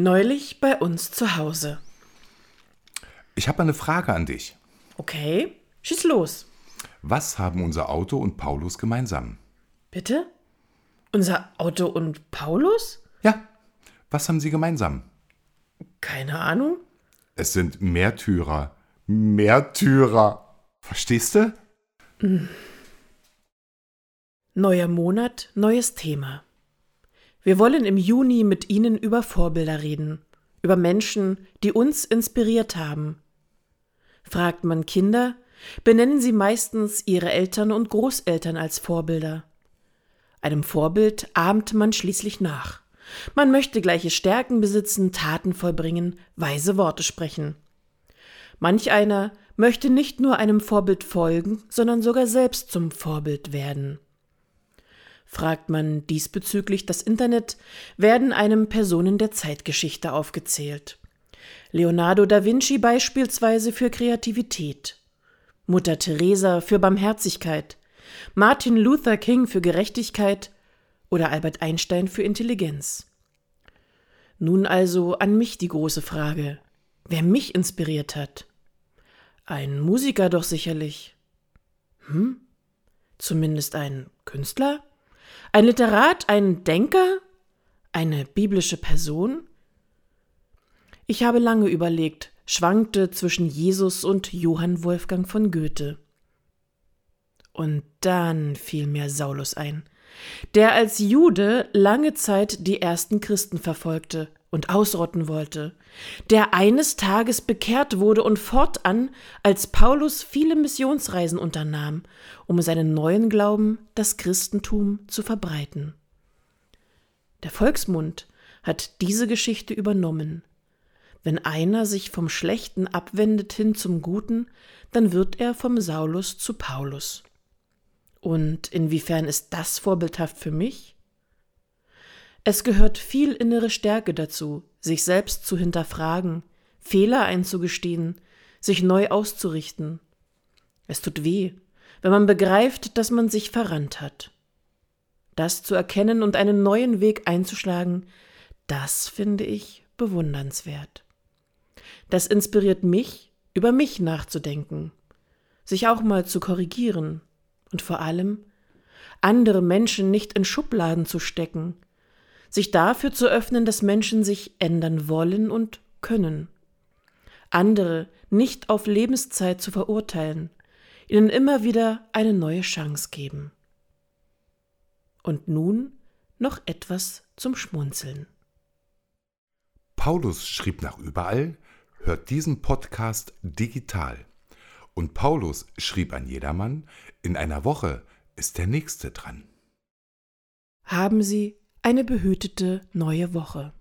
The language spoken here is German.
Neulich bei uns zu Hause. Ich habe eine Frage an dich. Okay, schieß los. Was haben unser Auto und Paulus gemeinsam? Bitte? Unser Auto und Paulus? Ja, was haben sie gemeinsam? Keine Ahnung. Es sind Märtyrer. Märtyrer. Verstehst du? Neuer Monat, neues Thema. Wir wollen im Juni mit Ihnen über Vorbilder reden, über Menschen, die uns inspiriert haben. Fragt man Kinder, benennen sie meistens ihre Eltern und Großeltern als Vorbilder. Einem Vorbild ahmt man schließlich nach. Man möchte gleiche Stärken besitzen, Taten vollbringen, weise Worte sprechen. Manch einer möchte nicht nur einem Vorbild folgen, sondern sogar selbst zum Vorbild werden. Fragt man diesbezüglich das Internet, werden einem Personen der Zeitgeschichte aufgezählt. Leonardo da Vinci beispielsweise für Kreativität, Mutter Teresa für Barmherzigkeit, Martin Luther King für Gerechtigkeit oder Albert Einstein für Intelligenz. Nun also an mich die große Frage, wer mich inspiriert hat. Ein Musiker doch sicherlich. Hm? Zumindest ein Künstler? Ein Literat? Ein Denker? Eine biblische Person? Ich habe lange überlegt, schwankte zwischen Jesus und Johann Wolfgang von Goethe. Und dann fiel mir Saulus ein, der als Jude lange Zeit die ersten Christen verfolgte und ausrotten wollte, der eines Tages bekehrt wurde und fortan als Paulus viele Missionsreisen unternahm, um seinen neuen Glauben, das Christentum, zu verbreiten. Der Volksmund hat diese Geschichte übernommen. Wenn einer sich vom Schlechten abwendet hin zum Guten, dann wird er vom Saulus zu Paulus. Und inwiefern ist das vorbildhaft für mich? Es gehört viel innere Stärke dazu, sich selbst zu hinterfragen, Fehler einzugestehen, sich neu auszurichten. Es tut weh, wenn man begreift, dass man sich verrannt hat. Das zu erkennen und einen neuen Weg einzuschlagen, das finde ich bewundernswert. Das inspiriert mich, über mich nachzudenken, sich auch mal zu korrigieren und vor allem andere Menschen nicht in Schubladen zu stecken, sich dafür zu öffnen, dass Menschen sich ändern wollen und können. Andere nicht auf Lebenszeit zu verurteilen, ihnen immer wieder eine neue Chance geben. Und nun noch etwas zum Schmunzeln. Paulus schrieb nach überall, hört diesen Podcast digital. Und Paulus schrieb an jedermann, in einer Woche ist der nächste dran. Haben Sie eine behütete neue Woche.